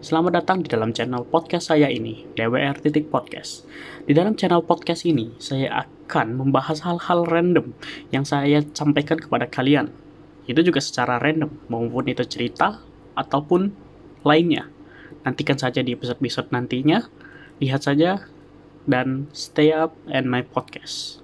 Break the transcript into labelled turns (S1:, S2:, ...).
S1: Selamat datang di dalam channel podcast saya ini, DWR Titik Podcast. Di dalam channel podcast ini, saya akan membahas hal-hal random yang saya sampaikan kepada kalian. Itu juga secara random, maupun itu cerita ataupun lainnya. Nantikan saja di episode-episode nantinya. Lihat saja dan stay up and my podcast.